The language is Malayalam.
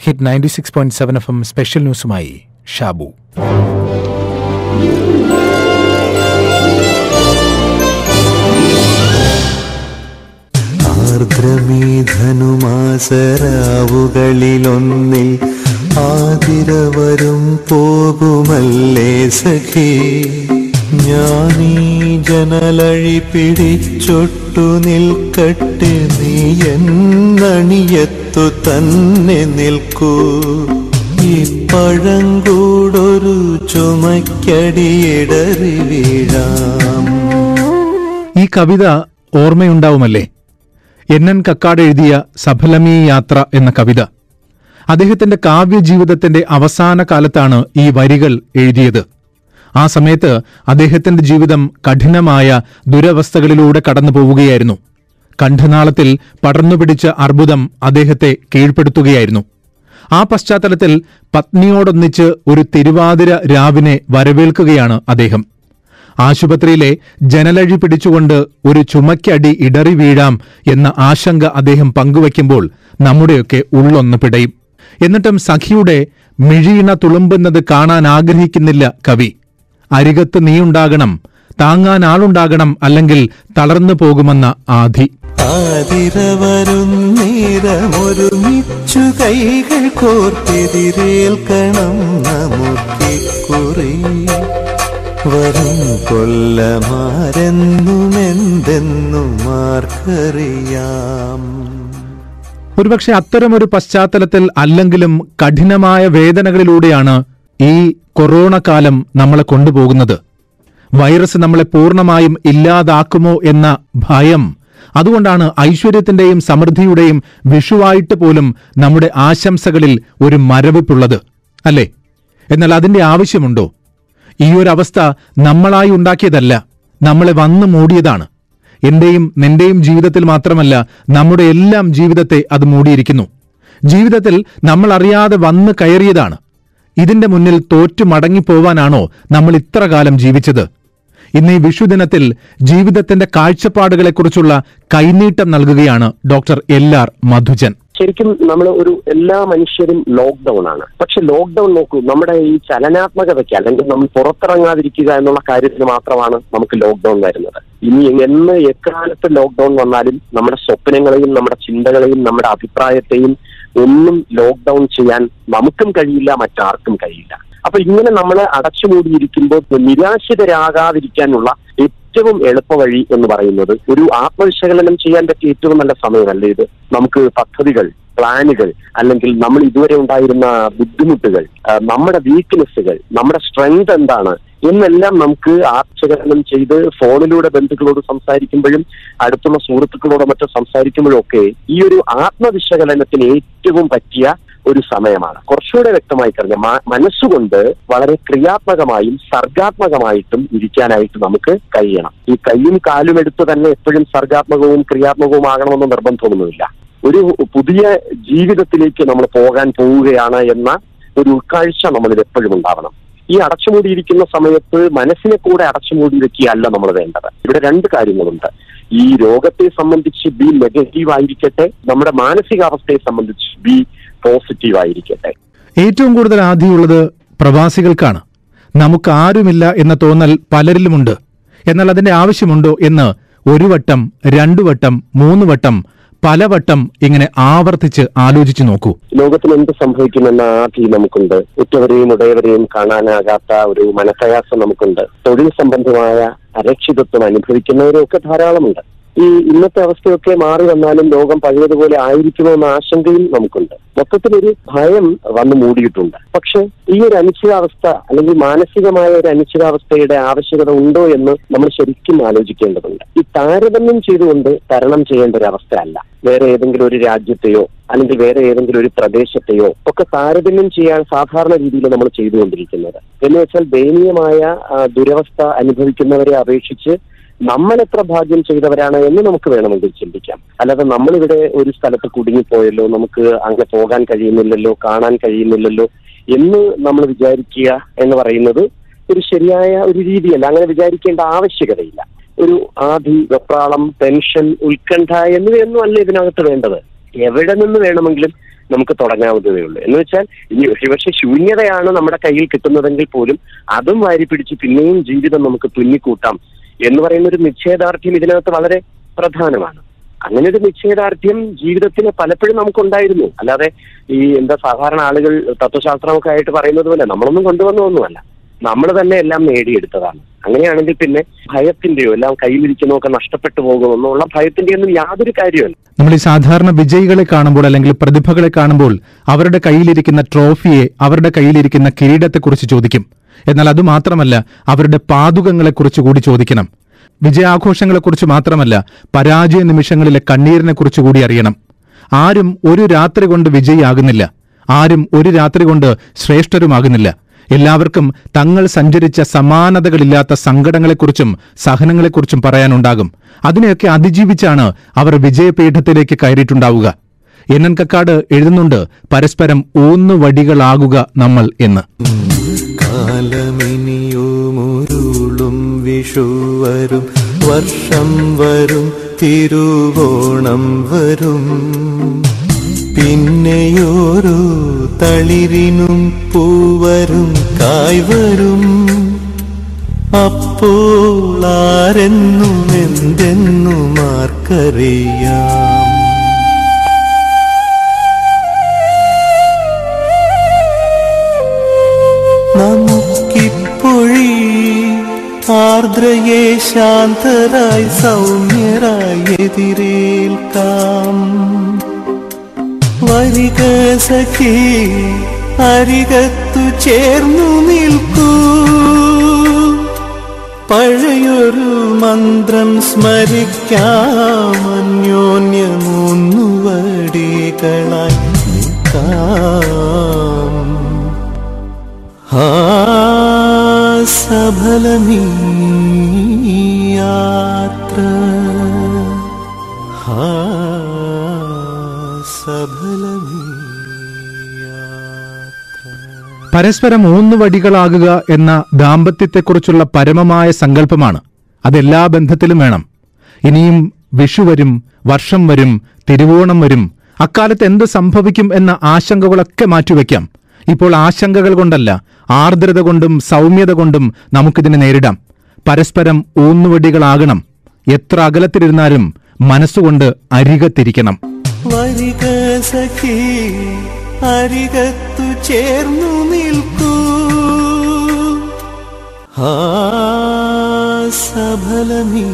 Hit ninety six point seven FM M special ന്യൂസുമായി ഷാബു. ആർദ്രമീധനുമാസരാവുകളിലൊന്നിൽ ആതിരവരും പോകുമല്ലേ സഖി? ഞാനീ ജനലഴി പിടിച്ചൊട്ടു നിൽക്കട്ടെ നീ എന്നണിയത്തു തന്നെ നിൽക്കൂ. ഈ പഴങ്കൂടൊരു ചുമക്കടിയിടറി വീഴാം. ഈ കവിത ഓർമ്മയുണ്ടാവുമല്ലേ? എൻ എൻ കക്കാട് എഴുതിയ സഫലമീ യാത്ര എന്ന കവിത. അദ്ദേഹത്തിന്റെ കാവ്യജീവിതത്തിന്റെ അവസാന കാലത്താണ് ഈ വരികൾ എഴുതിയത്. ആ സമയത്ത് അദ്ദേഹത്തിന്റെ ജീവിതം കഠിനമായ ദുരവസ്ഥകളിലൂടെ കടന്നു പോവുകയായിരുന്നു കണ്ഠനാളത്തിൽ പടർന്നുപിടിച്ച അർബുദം അദ്ദേഹത്തെ കീഴ്പ്പെടുത്തുകയായിരുന്നു. ആ പശ്ചാത്തലത്തിൽ പത്നിയോടൊന്നിച്ച് ഒരു തിരുവാതിര രാവിനെ വരവേൽക്കുകയാണ് അദ്ദേഹം. ആശുപത്രിയിലെ ജനലഴി പിടിച്ചുകൊണ്ട് ഒരു ചുമക്കടി ഇടറി വീഴാം എന്ന ആശങ്ക അദ്ദേഹം പങ്കുവയ്ക്കുമ്പോൾ നമ്മുടെയൊക്കെ ഉള്ളൊന്ന് പിടയും. എന്നിട്ടും സഖിയുടെ മിഴിയിണ തുളുമ്പുന്നത് കാണാൻ ആഗ്രഹിക്കുന്നില്ല കവി. അരികത്ത് നീയുണ്ടാകണം താങ്ങാൻ ആളുണ്ടാകണം അല്ലെങ്കിൽ തളർന്നു പോകുമെന്ന ആധി. ആതിരവരും നേരമൊരുമിച്ചു കൈകൾ കോർത്തെതിരേൽക്കണം നമുക്കിക്കുറി വരും കൊല്ലമാരെന്നുമെന്തെന്നും ആർക്കറിയാം ഒരുപക്ഷെ അത്തരമൊരു പശ്ചാത്തലത്തിൽ അല്ലെങ്കിലും കഠിനമായ വേദനകളിലൂടെയാണ് ഈ കൊറോണ കാലം നമ്മളെ കൊണ്ടുപോകുന്നത്. വൈറസ് നമ്മളെ പൂർണമായും ഇല്ലാതാക്കുമോ എന്ന ഭയം അതുകൊണ്ടാണ് ഐശ്വര്യത്തിന്റെയും സമൃദ്ധിയുടെയും വിഷുവായിട്ട് പോലും നമ്മുടെ ആശംസകളിൽ ഒരു മരവിപ്പുള്ളത് അല്ലേ? എന്നാൽ അതിന്റെ ആവശ്യമുണ്ടോ? ഈ ഒരു അവസ്ഥ നമ്മളായി ഉണ്ടാക്കിയതല്ല നമ്മളെ വന്നു മൂടിയതാണ്. എന്റെയും നിന്റെയും ജീവിതത്തിൽ മാത്രമല്ല നമ്മുടെ എല്ലാം ജീവിതത്തെ അത് മൂടിയിരിക്കുന്നു. ജീവിതത്തിൽ നമ്മൾ അറിയാതെ വന്നു കയറിയതാണ്. ഇതിന്റെ മുന്നിൽ തോറ്റു മടങ്ങിപ്പോവാനാണോ നമ്മൾ ഇത്ര കാലം ജീവിച്ചത്? ഇന്ന് ഈ വിഷുദിനത്തിൽ ജീവിതത്തിന്റെ കാഴ്ചപ്പാടുകളെക്കുറിച്ചുള്ള കൈനീട്ടം നൽകുകയാണ് ഡോക്ടർ എൽ ആർ മധുജൻ. ശരിക്കും നമ്മൾ ഒരു എല്ലാ മനുഷ്യരും ലോക്ക്ഡൌൺ ആണ്. പക്ഷെ ലോക്ക്ഡൌൺ നോക്കൂ നമ്മുടെ ഈ ചലനാത്മകതയ്ക്ക് അല്ലെങ്കിൽ നമ്മൾ പുറത്തിറങ്ങാതിരിക്കുക എന്നുള്ള കാര്യത്തിന് മാത്രമാണ് നമുക്ക് ലോക്ക്ഡൌൺ വരുന്നത്. ഇനി എന്ന് എക്കാലത്ത് ലോക്ക്ഡൌൺ വന്നാലും നമ്മുടെ സ്വപ്നങ്ങളെയും നമ്മുടെ ചിന്തകളെയും നമ്മുടെ അഭിപ്രായത്തെയും ഒന്നും ലോക്ക്ഡൌൺ ചെയ്യാൻ നമുക്കും കഴിയില്ല മറ്റാർക്കും കഴിയില്ല. അപ്പൊ ഇങ്ങനെ നമ്മൾ അടച്ചുമൂടിയിരിക്കുമ്പോൾ നിരാശിതരാകാതിരിക്കാനുള്ള ഏറ്റവും എളുപ്പ വഴി എന്ന് പറയുന്നത് ഒരു ആത്മവിശകലനം ചെയ്യാൻ പറ്റിയ ഏറ്റവും നല്ല സമയമല്ലേ ഇത്. നമുക്ക് പദ്ധതികൾ പ്ലാനുകൾ അല്ലെങ്കിൽ നമ്മൾ ഇതുവരെ ഉണ്ടായിരുന്ന ബുദ്ധിമുട്ടുകൾ നമ്മുടെ വീക്ക്നെസ്സുകൾ നമ്മുടെ സ്ട്രെങ്ത് എന്താണ് എന്നെല്ലാം നമുക്ക് ആത്മവിശകലനം ചെയ്ത് ഫോണിലൂടെ ബന്ധുക്കളോട് സംസാരിക്കുമ്പോഴും അടുത്തുള്ള സുഹൃത്തുക്കളോട് മറ്റോ സംസാരിക്കുമ്പോഴും ഒക്കെ ഈ ഒരു ആത്മവിശകലനത്തിന് ഏറ്റവും പറ്റിയ ഒരു സമയമാണ്. കുറച്ചുകൂടെ വ്യക്തമായി കഴിഞ്ഞ മനസ്സുകൊണ്ട് വളരെ ക്രിയാത്മകമായും സർഗാത്മകമായിട്ടും ഇരിക്കാനായിട്ട് നമുക്ക് കഴിയണം. ഈ കൈയും കാലും എടുത്ത് തന്നെ എപ്പോഴും സർഗാത്മകവും ക്രിയാത്മകവും ആകണമെന്ന് നിർബന്ധമൊന്നുമില്ല ഒരു പുതിയ ജീവിതത്തിലേക്ക് നമ്മൾ പോകാൻ പോവുകയാണ് എന്ന ഒരു ഉൾക്കാഴ്ച നമ്മളിൽ എപ്പോഴും ഉണ്ടാവണം. ഈ അടച്ചുമൂടിയിരിക്കുന്ന സമയത്ത് മനസ്സിനെ കൂടെ അടച്ചുമൂടി വെക്കുകയല്ല നമ്മൾ വേണ്ടത്. ഇവിടെ രണ്ട് കാര്യങ്ങളുണ്ട്. ഈ രോഗത്തെ സംബന്ധിച്ച് ബി നെഗറ്റീവ് ആയിരിക്കട്ടെ നമ്മുടെ മാനസികാവസ്ഥയെ സംബന്ധിച്ച് ബി പോസിറ്റീവ് ആയിരിക്കട്ടെ ഏറ്റവും കൂടുതൽ ആധിയുള്ളത് പ്രവാസികൾക്കാണ്. നമുക്ക് ആരുമില്ല എന്ന തോന്നൽ പലരിലുമുണ്ട്. എന്നാൽ അതിന്റെ ആവശ്യമുണ്ടോ എന്ന് ഒരു വട്ടം രണ്ടു വട്ടം മൂന്ന് വട്ടം പലവട്ടം ഇങ്ങനെ ആവർത്തിച്ച് ആലോചിച്ചു നോക്കൂ. ലോകത്തിൽ എന്ത് സംഭവിക്കുമെന്ന ആധി നമുക്കുണ്ട്. ഉറ്റവരെയും ഉടയവരെയും കാണാനാകാത്ത ഒരു മനപ്രയാസം നമുക്കുണ്ട്. തൊഴിൽ സംബന്ധമായ അരക്ഷിതത്വം അനുഭവിക്കുന്നവരും ഒക്കെ ധാരാളമുണ്ട്. ഈ ഇന്നത്തെ അവസ്ഥയൊക്കെ മാറി വന്നാലും ലോകം പഴയതുപോലെ ആയിരിക്കുമോ എന്ന ആശങ്കയും നമുക്കുണ്ട്. മൊത്തത്തിലൊരു ഭയം വന്നു മൂടിയിട്ടുണ്ട്. പക്ഷെ ഈ ഒരു അനിശ്ചിതാവസ്ഥ അല്ലെങ്കിൽ മാനസികമായ ഒരു അനിശ്ചിതാവസ്ഥയുടെ ആവശ്യകത ഉണ്ടോ എന്ന് നമ്മൾ ശരിക്കും ആലോചിക്കേണ്ടതുണ്ട്. ഈ താരതമ്യം ചെയ്തുകൊണ്ട് തരണം ചെയ്യേണ്ട ഒരു അവസ്ഥയല്ല. വേറെ ഏതെങ്കിലും ഒരു രാജ്യത്തെയോ അല്ലെങ്കിൽ വേറെ ഏതെങ്കിലും ഒരു പ്രദേശത്തെയോ ഒക്കെ താരതമ്യം ചെയ്യാൻ സാധാരണ രീതിയിൽ നമ്മൾ ചെയ്തുകൊണ്ടിരിക്കുന്നത്. എന്ന് വെച്ചാൽ ദയനീയമായ ദുരവസ്ഥ അനുഭവിക്കുന്നവരെ അപേക്ഷിച്ച് നമ്മൾ എത്ര ഭാഗ്യം ചെയ്തവരാണ് എന്ന് നമുക്ക് വേണമെങ്കിൽ ചിന്തിക്കാം. അല്ലാതെ നമ്മളിവിടെ ഒരു സ്ഥലത്ത് കുടുങ്ങിപ്പോയല്ലോ നമുക്ക് അങ്ങനെ പോകാൻ കഴിയുന്നില്ലല്ലോ കാണാൻ കഴിയുന്നില്ലല്ലോ എന്ന് നമ്മൾ വിചാരിക്കുക എന്ന് പറയുന്നത് ഒരു ശരിയായ ഒരു രീതിയല്ല. അങ്ങനെ വിചാരിക്കേണ്ട ആവശ്യകതയില്ല. ഒരു ആധി വെപ്രാളം ടെൻഷൻ ഉത്കണ്ഠ എന്നിവയൊന്നും അല്ല ഇതിനകത്ത് വേണ്ടത്. എവിടെ നിന്ന് വേണമെങ്കിലും നമുക്ക് തുടങ്ങാവുന്നതേ ഉള്ളൂ. എന്ന് വെച്ചാൽ ഇനി ഒരുപക്ഷെ ശൂന്യതയാണ് നമ്മുടെ കയ്യിൽ കിട്ടുന്നതെങ്കിൽ പോലും അതും വാരി പിടിച്ച് പിന്നെയും ജീവിതം നമുക്ക് തുന്നിക്കൂട്ടാം. എന്ന് പറയുന്ന ഒരു നിശ്ചയദാർഢ്യം ഇതിനകത്ത് വളരെ പ്രധാനമാണ്. അങ്ങനെ ഒരു നിശ്ചയദാർഢ്യം ജീവിതത്തിന് പലപ്പോഴും നമുക്കുണ്ടായിരുന്നു. അല്ലാതെ ഈ എന്താ സാധാരണ ആളുകൾ തത്വശാസ്ത്രമൊക്കെ ആയിട്ട് പറയുന്നത് പോലെ നമ്മളൊന്നും കൊണ്ടുവന്നതൊന്നുമല്ല നമ്മൾ തന്നെ എല്ലാം നേടിയെടുത്തതാണ്. അങ്ങനെയാണെങ്കിൽ പിന്നെ ഭയത്തിന്റെയോ എല്ലാം കയ്യിലിരിക്കുന്നതൊക്കെ നഷ്ടപ്പെട്ടു പോകുമെന്നുള്ള ഭയത്തിന്റെ ഒന്നും യാതൊരു കാര്യമല്ല നമ്മൾ ഈ സാധാരണ വിജയികളെ കാണുമ്പോൾ അല്ലെങ്കിൽ പ്രതിഭകളെ കാണുമ്പോൾ അവരുടെ കയ്യിലിരിക്കുന്ന ട്രോഫിയെ അവരുടെ കയ്യിലിരിക്കുന്ന കിരീടത്തെക്കുറിച്ച് ചോദിക്കും. എന്നാൽ അത് മാത്രമല്ല അവരുടെ പാതുകങ്ങളെക്കുറിച്ച് കൂടി ചോദിക്കണം. വിജയാഘോഷങ്ങളെക്കുറിച്ച് മാത്രമല്ല പരാജയ നിമിഷങ്ങളിലെ കണ്ണീരിനെക്കുറിച്ച് കൂടി അറിയണം. ആരും ഒരു രാത്രി കൊണ്ട് വിജയിയാകുന്നില്ല. ആരും ഒരു രാത്രി കൊണ്ട് ശ്രേഷ്ഠരുമാകുന്നില്ല. എല്ലാവർക്കും തങ്ങൾ സഞ്ചരിച്ച സമാനതകളില്ലാത്ത സങ്കടങ്ങളെക്കുറിച്ചും സഹനങ്ങളെക്കുറിച്ചും പറയാനുണ്ടാകും. അതിനെയൊക്കെ അതിജീവിച്ചാണ് അവർ വിജയപീഠത്തിലേക്ക് കയറിയിട്ടുണ്ടാവുക. എന്നൻ കക്കാട് എഴുതുന്നുണ്ട് പരസ്പരം ഊന്നുവടികളാകുക നമ്മൾ എന്ന്. കാലമിനിയുമുരുളും വിഷു വരും വർഷം വരും തിരുവോണം വരും. പിന്നെയോരോ തളിരിനും പൂവരും കായ്വരും. അപ്പോൾ ആരെന്നും എന്തെന്നും ആർക്കറിയാം നമുക്കിപ്പൊഴി ആർദ്രയെ ശാന്തരായി സൗമ്യരായി എതിരേൽക്കാം. വരിക സഖി അരികത്തു ചേർന്നു നിൽക്കൂ. പഴയൊരു മന്ത്രം സ്മരിക്കാം. അന്യോന്യമൂന്നുവടികളായി നിൽക്കാം. സഫലമീ യാത്ര മൂന്ന് വടികളാകുക യാത്ര പരസ്പരം ഊന്നുവടികളാകുക എന്ന ദാമ്പത്യത്തെക്കുറിച്ചുള്ള പരമമായ സങ്കല്പമാണ്. അതെല്ലാ ബന്ധത്തിലും വേണം. ഇനിയും വിഷു വരും വർഷം വരും തിരുവോണം വരും അക്കാലത്ത് എന്ത് സംഭവിക്കും എന്ന ആശങ്കകളൊക്കെ മാറ്റിവെക്കാം. ഇപ്പോൾ ആശങ്കകൾ കൊണ്ടല്ല ആർദ്രത കൊണ്ടും സൗമ്യത കൊണ്ടും നമുക്കിതിനെ നേരിടാം. പരസ്പരം ഊന്നുവടികളാകണം. എത്ര അകലത്തിലിരുന്നാലും മനസ്സുകൊണ്ട് അരികത്തിരിക്കണം. വരിക സഖി അരികത്തു ചേർന്നു നിൽക്കൂ. സഫലമീ